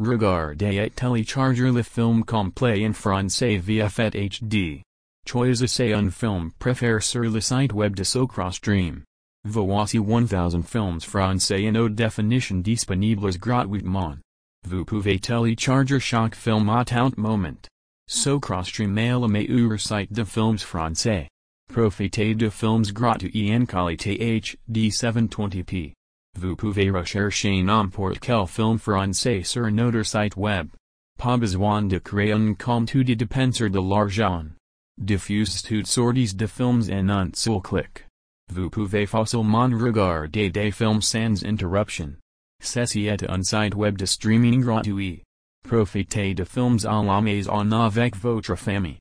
Regardez et télécharger le film complet en français via fait HD. Choisissez un film préféré sur le site web de Sokrostream. Voici 1000 films français en haute définition disponibles gratuitement. Vous pouvez télécharger chaque film à tout moment. Sokrostream est le meilleur site de films français. Profitez de films gratuits en qualité HD 720p. Vous pouvez rechercher n'importe quel film français sur notre site web. Pas besoin de créer un compte ou de dépenser de l'argent. Diffuse toutes sorties de films en un seul clic. Vous pouvez facilement regarder des films sans interruption. Ceci est un site web de streaming gratuit. Profitez de films à la maison avec votre famille.